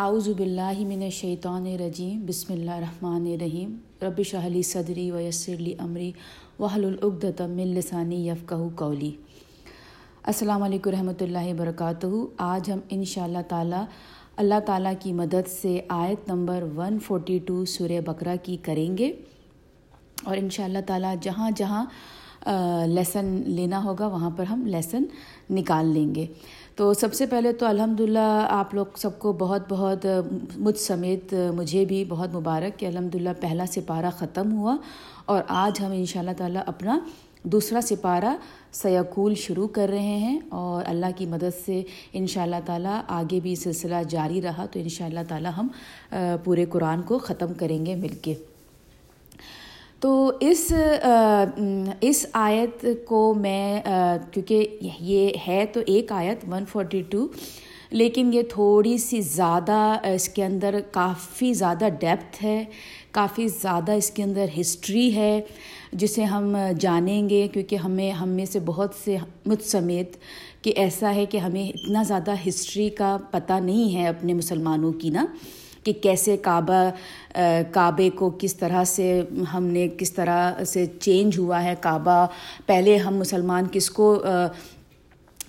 اعوذ باللہ من الشیطان الرجیم، بسم اللہ الرحمن الرحیم. رب شہلی صدری ویسر لی امری، وحل العقدۃ من لسانی یفقہ قولی. السلام علیکم رحمۃ اللہ وبرکاتہ. آج ہم ان شاء اللہ تعالیٰ اللہ تعالیٰ کی مدد سے آیت نمبر 142 سورہ بقرہ کی کریں گے۔ اور ان شاء اللہ تعالیٰ، جہاں جہاں لیسن لینا ہوگا، وہاں پر ہم لیسن نکال لیں گے۔ تو سب سے پہلے تو الحمد للہ آپ لوگ سب کو بہت بہت مجھ سمیت مجھے بھی بہت مبارک کہ الحمد للہ پہلا سپارہ ختم ہوا اور آج ہم ان شاء اللہ تعالیٰ اپنا دوسرا سپارہ سیقول شروع کر رہے ہیں اور اللہ کی مدد سے ان شاء اللہ تعالیٰ آگے بھی سلسلہ جاری رہا تو ان شاء اللہ تعالیٰ ہم پورے قرآن کو ختم کریں گے مل کے۔ تو اس اس آیت کو میں کیونکہ یہ ہے تو ایک آیت ون فورٹی ٹو لیکن یہ تھوڑی سی زیادہ، اس کے اندر کافی زیادہ ڈیپتھ ہے، کافی زیادہ اس کے اندر ہسٹری ہے، جسے ہم جانیں گے، کیونکہ ہمیں، ہم میں سے بہت سے مجھ سمیت کہ ایسا ہے کہ ہمیں اتنا زیادہ ہسٹری کا پتہ نہیں ہے اپنے مسلمانوں کی نا۔ کہ کیسے کعبہ کعبے کو کس طرح سے ہم نے کس طرح سے چینج ہوا ہے کعبہ۔ پہلے ہم مسلمان کس کو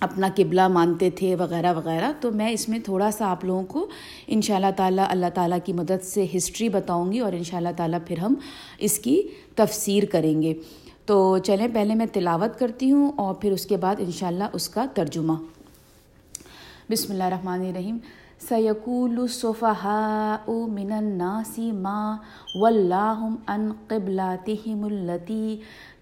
اپنا قبلہ مانتے تھے وغیرہ وغیرہ۔ تو میں اس میں تھوڑا سا آپ لوگوں کو ان شاء اللہ تعالیٰ اللہ تعالیٰ کی مدد سے ہسٹری بتاؤں گی اور ان شاء اللہ تعالیٰ پھر ہم اس کی تفسیر کریں گے۔ تو چلیں، پہلے میں تلاوت کرتی ہوں اور پھر اس کے بعد ان شاء اللہ اس کا ترجمہ۔ بسم اللہ الرحمن الرحیم۔ سیقول الصفحاء من الناس ما واللہم ان قبلاتهم التي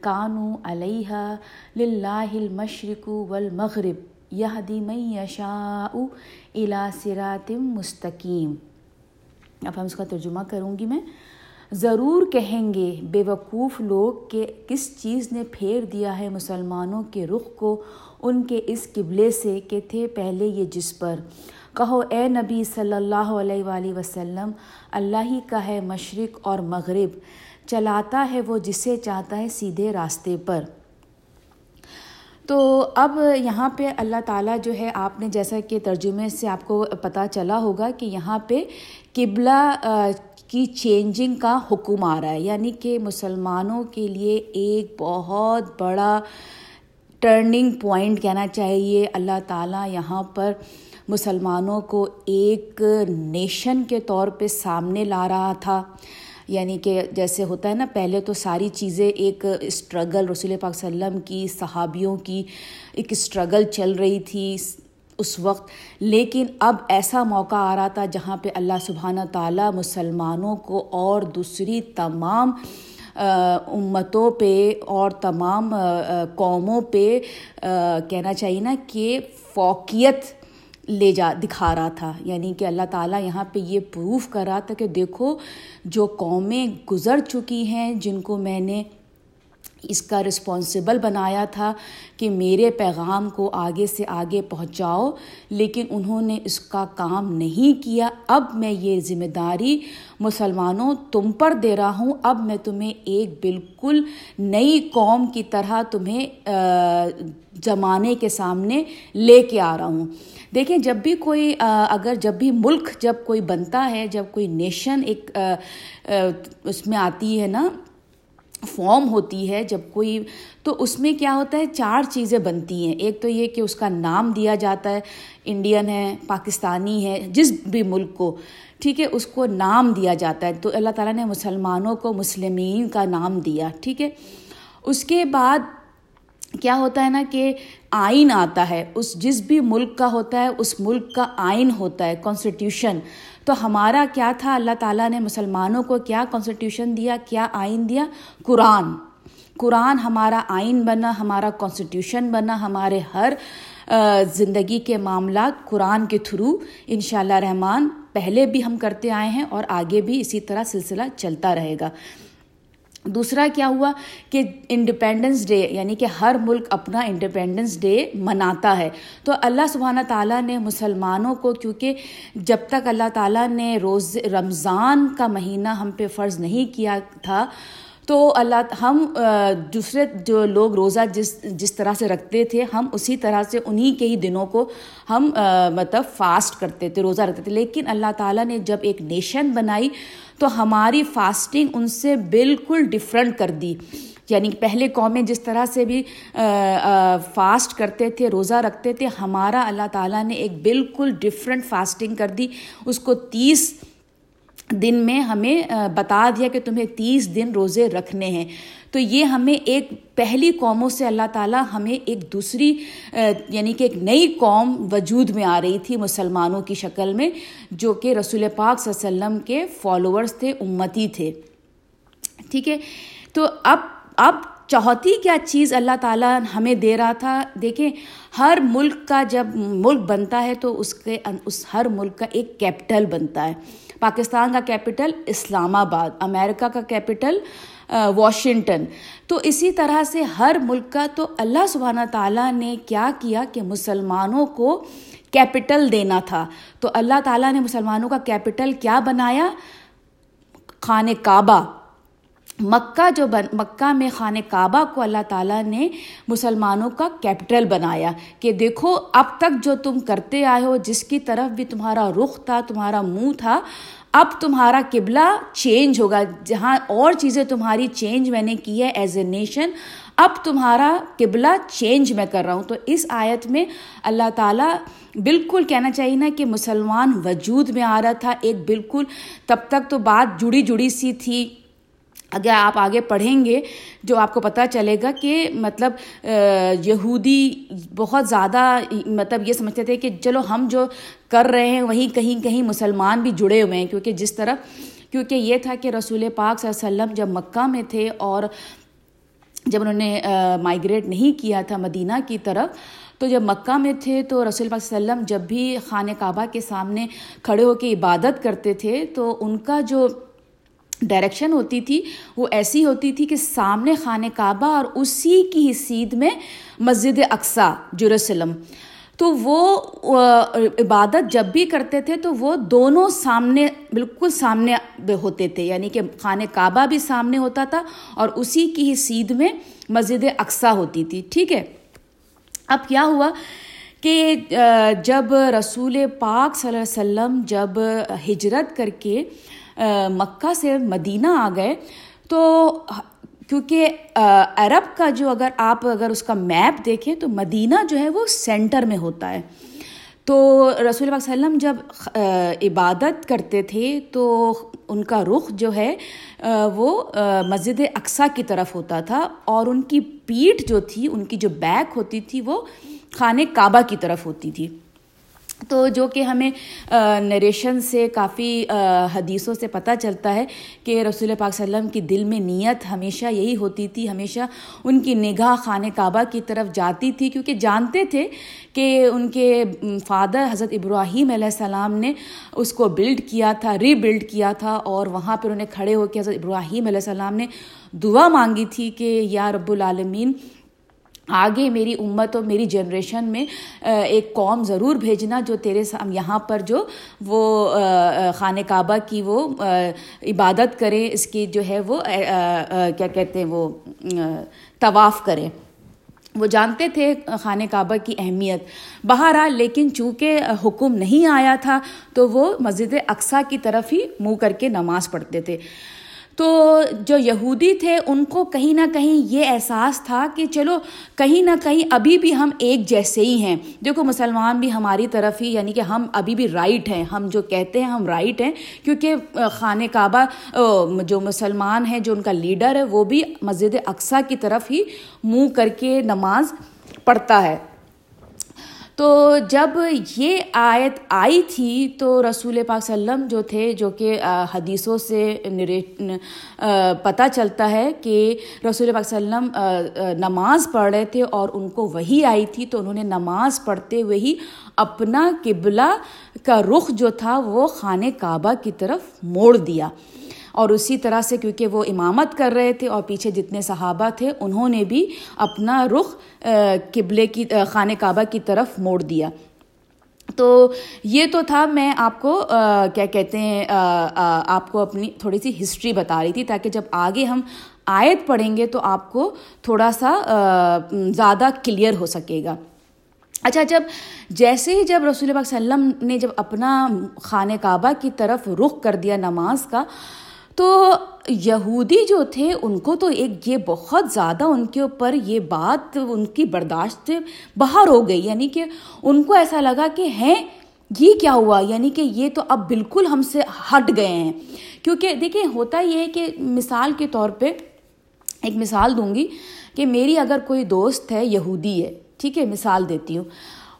كانوا عليها لله المشرق والمغرب يهدي من يشاء الى صراط مستقیم اب ہم اس کا ترجمہ کروں گی میں۔ ضرور کہیں گے بے وقوف لوگ کہ کس چیز نے پھیر دیا ہے مسلمانوں کے رخ کو ان کے اس قبلے سے کہ تھے پہلے یہ جس پر۔ کہو اے نبی صلی اللہ علیہ وآلہ وسلم، اللہ ہی کا ہے مشرق اور مغرب، چلاتا ہے وہ جسے چاہتا ہے سیدھے راستے پر۔ تو اب یہاں پہ اللہ تعالیٰ جو ہے، آپ نے جیسا کہ ترجمے سے آپ کو پتہ چلا ہوگا کہ یہاں پہ قبلہ کی چینجنگ کا حکم آ رہا ہے۔ یعنی کہ مسلمانوں کے لیے ایک بہت بڑا ٹرننگ پوائنٹ کہنا چاہیے۔ اللہ تعالیٰ یہاں پر مسلمانوں کو ایک نیشن کے طور پہ سامنے لا رہا تھا۔ یعنی کہ جیسے ہوتا ہے نا، پہلے تو ساری چیزیں ایک اسٹرگل رسول پاک وسلم کی، صحابیوں کی ایک اسٹرگل چل رہی تھی اس وقت۔ لیکن اب ایسا موقع آ رہا تھا جہاں پہ اللہ سبحانہ تعالیٰ مسلمانوں کو اور دوسری تمام امتوں پہ اور تمام قوموں پہ کہنا چاہیے نا کہ فوقیت لے جا دکھا رہا تھا۔ یعنی کہ اللہ تعالیٰ یہاں پہ یہ پروف کر رہا تھا کہ دیکھو جو قومیں گزر چکی ہیں، جن کو میں نے اس کا رسپانسبل بنایا تھا کہ میرے پیغام کو آگے سے آگے پہنچاؤ، لیکن انہوں نے اس کا کام نہیں کیا۔ اب میں یہ ذمہ داری مسلمانوں تم پر دے رہا ہوں۔ اب میں تمہیں ایک بالکل نئی قوم کی طرح تمہیں زمانے کے سامنے لے کے آ رہا ہوں۔ دیکھیں، جب بھی کوئی اگر جب بھی ملک جب کوئی بنتا ہے، جب کوئی نیشن ایک اس میں آتی ہے نا فارم ہوتی ہے جب کوئی، تو اس میں کیا ہوتا ہے، چار چیزیں بنتی ہیں۔ ایک تو یہ کہ اس کا نام دیا جاتا ہے، انڈین ہے، پاکستانی ہے، جس بھی ملک کو، ٹھیک ہے، اس کو نام دیا جاتا ہے۔ تو اللہ تعالیٰ نے مسلمانوں کو مسلمین کا نام دیا، ٹھیک ہے۔ اس کے بعد کیا ہوتا ہے نا کہ آئین آتا ہے، اس جس بھی ملک کا ہوتا ہے، اس ملک کا آئین ہوتا ہے کانسٹیٹیوشن تو ہمارا کیا تھا؟ اللہ تعالیٰ نے مسلمانوں کو کیا کانسٹیٹیوشن دیا؟ کیا آئین دیا؟ قرآن. قرآن ہمارا آئین بنا، ہمارا کانسٹیٹیوشن بنا، ہمارے ہر زندگی کے معاملات قرآن کے تھرو ان شاء اللہ رحمان پہلے بھی ہم کرتے آئے ہیں اور آگے بھی اسی طرح سلسلہ چلتا رہے گا۔ دوسرا کیا ہوا کہ انڈیپینڈنس ڈے یعنی کہ ہر ملک اپنا انڈیپینڈنس ڈے مناتا ہے۔ تو اللہ سبحانہ تعالیٰ نے مسلمانوں کو، کیونکہ جب تک اللہ تعالیٰ نے روز رمضان کا مہینہ ہم پہ فرض نہیں کیا تھا تو اللہ ہم دوسرے جو لوگ روزہ جس جس طرح سے رکھتے تھے، ہم اسی طرح سے انہی کے ہی دنوں کو ہم مطلب فاسٹ کرتے تھے، روزہ رکھتے تھے۔ لیکن اللہ تعالیٰ نے جب ایک نیشن بنائی تو ہماری فاسٹنگ ان سے بالکل ڈفرینٹ کر دی۔ یعنی پہلے قومیں جس طرح سے بھی فاسٹ کرتے تھے، روزہ رکھتے تھے، ہمارا اللہ تعالیٰ نے ایک بالکل ڈفرینٹ فاسٹنگ کر دی۔ اس کو تیس دن میں ہمیں بتا دیا کہ تمہیں تیس دن روزے رکھنے ہیں۔ تو یہ ہمیں ایک پہلی قوموں سے اللہ تعالیٰ ہمیں ایک دوسری یعنی کہ ایک نئی قوم وجود میں آ رہی تھی مسلمانوں کی شکل میں، جو کہ رسول پاک صلی اللہ علیہ وسلم کے فالوورس تھے، امتی تھے۔ ٹھیک ہے؟ تو اب اب چوتھی کیا چیز اللہ تعالیٰ ہمیں دے رہا تھا؟ دیکھیں، ہر ملک کا جب ملک بنتا ہے تو اس کے، اس ہر ملک کا ایک کیپٹل بنتا ہے۔ پاکستان کا کیپٹل اسلام آباد، امریکہ کا کیپٹل واشنگٹن۔ تو اسی طرح سے ہر ملک کا تو اللہ سبحانہ تعالیٰ نے کیا کیا کہ مسلمانوں کو کیپٹل دینا تھا۔ تو اللہ تعالیٰ نے مسلمانوں کا کیپٹل کیا بنایا؟ خانہ کعبہ۔ مکہ جو بن مکہ میں خانہ کعبہ کو اللہ تعالیٰ نے مسلمانوں کا کیپٹل بنایا کہ دیکھو اب تک جو تم کرتے آئے ہو، جس کی طرف بھی تمہارا رخ تھا، تمہارا منہ تھا، اب تمہارا قبلہ چینج ہوگا۔ جہاں اور چیزیں تمہاری چینج میں نے کی ہے ایز اے نیشن اب تمہارا قبلہ چینج میں کر رہا ہوں۔ تو اس آیت میں اللہ تعالیٰ بالکل کہنا چاہیے نا کہ مسلمان وجود میں آ رہا تھا۔ ایک بالکل تب تک تو بات جڑی جڑی سی تھی۔ اگر آپ آگے پڑھیں گے جو آپ کو پتہ چلے گا کہ مطلب یہودی بہت زیادہ مطلب یہ سمجھتے تھے کہ چلو ہم جو کر رہے ہیں وہیں کہیں کہیں مسلمان بھی جڑے ہوئے ہیں، کیونکہ جس طرح، کیونکہ یہ تھا کہ رسول پاک صلی اللہ علیہ وسلم جب مکہ میں تھے اور جب انہوں نے مائگریٹ نہیں کیا تھا مدینہ کی طرف، تو جب مکہ میں تھے تو رسول پاک صلی اللہ علیہ وسلم جب بھی خانہ کعبہ کے سامنے کھڑے ہو کے عبادت کرتے تھے، تو ان کا جو ڈائریکشن ہوتی تھی، وہ ایسی ہوتی تھی کہ سامنے خانہ کعبہ اور اسی کی سیدھ میں مسجد اقسا جروسلم۔ تو وہ عبادت جب بھی کرتے تھے تو وہ دونوں سامنے، بالکل سامنے ہوتے تھے۔ یعنی کہ خانہ کعبہ بھی سامنے ہوتا تھا اور اسی کی ہی سیدھ میں مسجد اقسا ہوتی تھی۔ ٹھیک ہے؟ اب کیا ہوا کہ جب رسول پاک صلی اللہ علیہ وسلم جب ہجرت کر کے مکہ سے مدینہ آ گئے، تو کیونکہ عرب کا جو اگر آپ اگر اس کا میپ دیکھیں، تو مدینہ جو ہے وہ سینٹر میں ہوتا ہے۔ تو رسول اللہ علیہ وسلم جب عبادت کرتے تھے، تو ان کا رخ جو ہے وہ مسجد اقسا کی طرف ہوتا تھا۔ اور ان کی پیٹھ جو تھی، ان کی جو بیک ہوتی تھی، وہ خانہ کعبہ کی طرف ہوتی تھی۔ تو جو کہ ہمیں نریشن سے کافی حدیثوں سے پتہ چلتا ہے کہ رسول پاک صلی اللہ علیہ وسلم کی دل میں نیت ہمیشہ یہی ہوتی تھی، ہمیشہ ان کی نگاہ خانہ کعبہ کی طرف جاتی تھی، کیونکہ جانتے تھے کہ ان کے فادر حضرت ابراہیم علیہ السلام نے اس کو بلڈ کیا تھا ری بلڈ کیا تھا، اور وہاں پر انہیں کھڑے ہو کے حضرت ابراہیم علیہ السلام نے دعا مانگی تھی کہ یا رب العالمین آگے میری امت اور میری جنریشن میں ایک قوم ضرور بھیجنا جو تیرے سام یہاں پر جو وہ خانہ کعبہ کی وہ عبادت کرے اس کی جو ہے وہ کیا کہتے ہیں وہ طواف کرے وہ جانتے تھے خانہ کعبہ کی اہمیت۔ بہرحال، لیکن چونکہ حکم نہیں آیا تھا تو وہ مسجد اقسا کی طرف ہی منہ کر کے نماز پڑھتے تھے۔ تو جو یہودی تھے ان کو کہیں نہ کہیں یہ احساس تھا کہ چلو کہیں نہ کہیں ابھی بھی ہم ایک جیسے ہی ہیں۔ دیکھو مسلمان بھی ہماری طرف ہی یعنی کہ ہم ابھی بھی رائٹ ہیں۔ ہم جو کہتے ہیں ہم رائٹ ہیں، کیونکہ خانہ کعبہ جو مسلمان ہیں، جو ان کا لیڈر ہے، وہ بھی مسجد اقسا کی طرف ہی منہ کر کے نماز پڑھتا ہے۔ تو جب یہ آیت آئی تھی تو رسول پاک صلی اللہ علیہ وسلم جو تھے، جو کہ حدیثوں سے پتہ چلتا ہے کہ رسول پاک صلی اللہ علیہ وسلم نماز پڑھ رہے تھے اور ان کو وہی آئی تھی، تو انہوں نے نماز پڑھتے ہوئے ہی اپنا قبلہ کا رخ جو تھا وہ خانہ کعبہ کی طرف موڑ دیا۔ اور اسی طرح سے کیونکہ وہ امامت کر رہے تھے اور پیچھے جتنے صحابہ تھے، انہوں نے بھی اپنا رخ قبلے کی خانہ کعبہ کی طرف موڑ دیا۔ تو یہ تو تھا، میں آپ کو کیا کہتے ہیں آپ کو اپنی تھوڑی سی ہسٹری بتا رہی تھی تاکہ جب آگے ہم آیت پڑھیں گے تو آپ کو تھوڑا سا زیادہ کلیئر ہو سکے گا۔ اچھا جب جیسے ہی جب رسول اللہ علیہ وسلم نے جب اپنا خانہ کعبہ کی طرف رخ کر دیا نماز کا تو یہودی جو تھے، ان کو تو ایک یہ بہت زیادہ ان کے اوپر یہ بات، ان کی برداشت باہر ہو گئی۔ یعنی کہ ان کو ایسا لگا کہ ہیں، یہ کیا ہوا؟ یعنی کہ یہ تو اب بالکل ہم سے ہٹ گئے ہیں۔ کیونکہ دیکھیں، ہوتا یہ ہے کہ مثال کے طور پہ ایک مثال دوں گی کہ میری اگر کوئی دوست ہے، یہودی ہے، ٹھیک ہے، مثال دیتی ہوں۔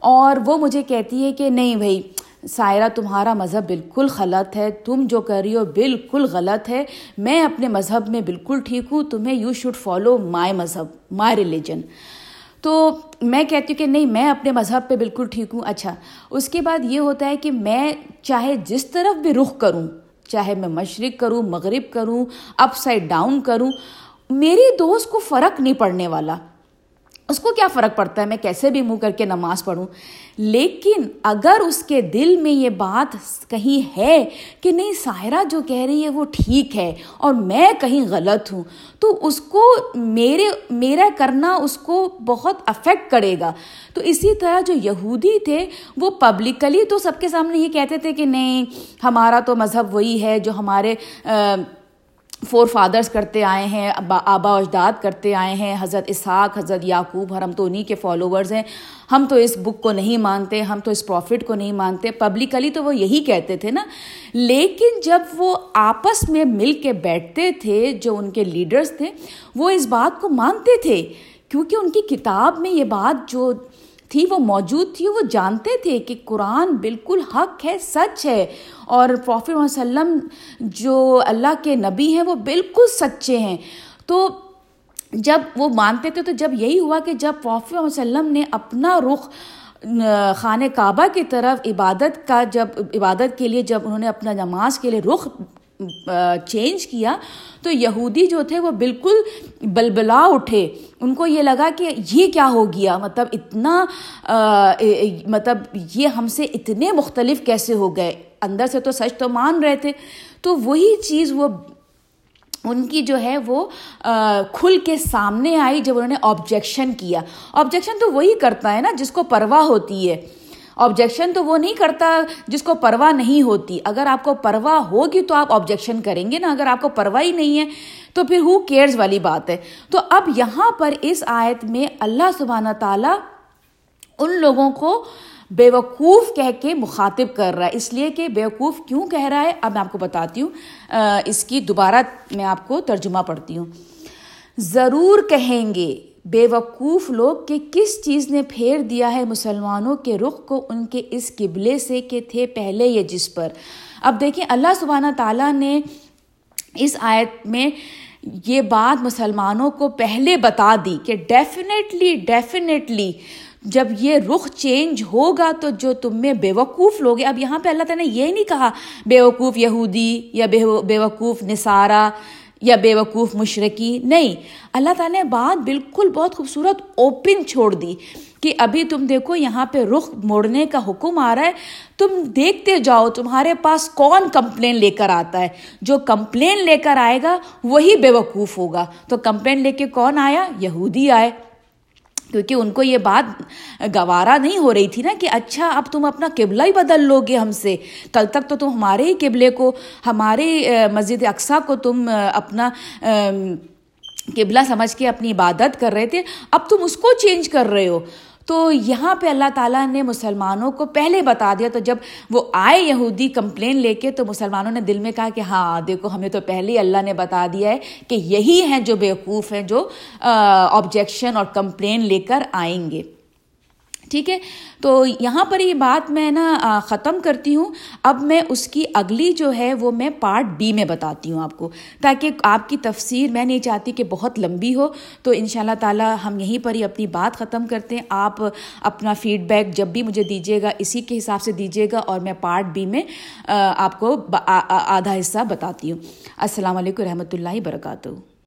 اور وہ مجھے کہتی ہے کہ نہیں بھائی سائرہ تمہارا مذہب بالکل غلط ہے، تم جو کر رہی ہو بالکل غلط ہے۔ میں اپنے مذہب میں بالکل ٹھیک ہوں، تمہیں یو شوڈ فالو مائی مذہب مائی ریلیجن تو میں کہتی ہوں کہ نہیں، میں اپنے مذہب پہ بالکل ٹھیک ہوں۔ اچھا اس کے بعد یہ ہوتا ہے کہ میں چاہے جس طرف بھی رخ کروں، چاہے میں مشرق کروں، مغرب کروں اپ سائڈ ڈاؤن کروں میری دوست کو فرق نہیں پڑنے والا۔ اس کو کیا فرق پڑتا ہے؟ میں کیسے بھی منہ کر کے نماز پڑھوں۔ لیکن اگر اس کے دل میں یہ بات کہیں ہے کہ نہیں سائرہ جو کہہ رہی ہے وہ ٹھیک ہے اور میں کہیں غلط ہوں، تو اس کو میرے، میرا کرنا اس کو بہت افیکٹ کرے گا۔ تو اسی طرح جو یہودی تھے، وہ پبلکلی تو سب کے سامنے یہ کہتے تھے کہ نہیں، ہمارا تو مذہب وہی ہے جو ہمارے فور فادرز کرتے آئے ہیں آبا اجداد کرتے آئے ہیں۔ حضرت اسحاق، حضرت یعقوب، ہم تو انہیں کے فالوورز ہیں۔ ہم تو اس بک کو نہیں مانتے، ہم تو اس پروفٹ کو نہیں مانتے۔ پبلکلی تو وہ یہی کہتے تھے نا۔ لیکن جب وہ آپس میں مل کے بیٹھتے تھے، جو ان کے لیڈرز تھے، وہ اس بات کو مانتے تھے۔ کیونکہ ان کی کتاب میں یہ بات جو تھی، وہ موجود تھی، وہ جانتے تھے کہ قرآن بالکل حق ہے، سچ ہے۔ اور پروفی وسلم جو اللہ کے نبی ہیں، وہ بالکل سچے ہیں۔ تو جب وہ مانتے تھے، تو جب یہی ہوا کہ جب پروفی وسلم نے اپنا رخ خانہ کعبہ کی طرف عبادت کا، جب، عبادت کے لیے جب انہوں نے اپنا نماز کے لیے رخ چینج کیا تو یہودی جو تھے وہ بالکل بلبلا اٹھے۔ ان کو یہ لگا کہ یہ کیا ہو گیا؟ مطلب اتنا مطلب یہ ہم سے اتنے مختلف کیسے ہو گئے؟ اندر سے تو سچ تو مان رہے تھے۔ تو وہی چیز وہ، ان کی جو ہے وہ کھل کے سامنے آئی جب انہوں نے آبجیکشن کیا۔ آبجیکشن تو وہی کرتا ہے نا جس کو پرواہ ہوتی ہے۔ آبجیکشن تو وہ نہیں کرتا جس کو پرواہ نہیں ہوتی۔ اگر آپ کو پرواہ ہوگی تو آپ آبجیکشن کریں گے نا۔ اگر آپ کو پرواہ ہی نہیں ہے تو پھر ہو کیئرز والی بات ہے۔ تو اب یہاں پر اس آیت میں اللہ سبحانہ تعالیٰ ان لوگوں کو بیوقوف کہہ کے مخاطب کر رہا ہے۔ اس لیے کہ بیوقوف کیوں کہہ رہا ہے؟ اب میں آپ کو بتاتی ہوں۔ اس کی دوبارہ میں آپ کو ترجمہ پڑھتی ہوں۔ ضرور کہیں گے۔ بے وقوف لوگ کہ کس چیز نے پھیر دیا ہے مسلمانوں کے رخ کو ان کے اس قبلے سے کہ تھے پہلے یہ جس پر۔ اب دیکھیں اللہ سبحانہ تعالیٰ نے اس آیت میں یہ بات مسلمانوں کو پہلے بتا دی کہ ڈیفینیٹلی ڈیفینیٹلی جب یہ رخ چینج ہوگا تو جو تم میں بے وقوف لوگ اب یہاں پہ اللہ تعالیٰ نے یہ نہیں کہا بے وقوف یہودی یا بے وقوف نصارہ یا بے وقوف مشرقی نہیں۔ اللہ تعالیٰ نے بات بالکل بہت خوبصورت اوپن چھوڑ دی کہ ابھی تم دیکھو یہاں پہ رخ موڑنے کا حکم آ رہا ہے۔ تم دیکھتے جاؤ تمہارے پاس کون کمپلین لے کر آتا ہے۔ جو کمپلین لے کر آئے گا وہی بے وقوف ہوگا۔ تو کمپلین لے کے کون آیا؟ یہودی آئے۔ کیونکہ ان کو یہ بات گوارا نہیں ہو رہی تھی نا کہ اچھا اب تم اپنا قبلہ ہی بدل لو گے ہم سے۔ کل تک تو تم ہمارے ہی قبلے کو، ہمارے مسجد اقسا کو تم اپنا قبلہ سمجھ کے اپنی عبادت کر رہے تھے۔ اب تم اس کو چینج کر رہے ہو۔ تو یہاں پہ اللہ تعالیٰ نے مسلمانوں کو پہلے بتا دیا، تو جب وہ آئے یہودی کمپلین لے کے، تو مسلمانوں نے دل میں کہا کہ ہاں دیکھو، ہمیں تو پہلے ہی اللہ نے بتا دیا ہے کہ یہی ہیں جو بیوقوف ہیں، جو آبجیکشن اور کمپلین لے کر آئیں گے۔ ٹھیک ہے؟ تو یہاں پر یہ بات میں نا ختم کرتی ہوں۔ اب میں اس کی اگلی جو ہے، وہ میں پارٹ بی میں بتاتی ہوں آپ کو۔ تاکہ آپ کی تفسیر، میں نہیں چاہتی کہ بہت لمبی ہو، تو ان شاء اللہ تعالیٰ ہم یہیں پر ہی اپنی بات ختم کرتے ہیں۔ آپ اپنا فیڈ بیک جب بھی مجھے دیجیے گا، اسی کے حساب سے دیجیے گا اور میں پارٹ بی میں آپ کو آدھا حصہ بتاتی ہوں۔ السلام علیکم رحمۃ اللہ وبرکاتہ۔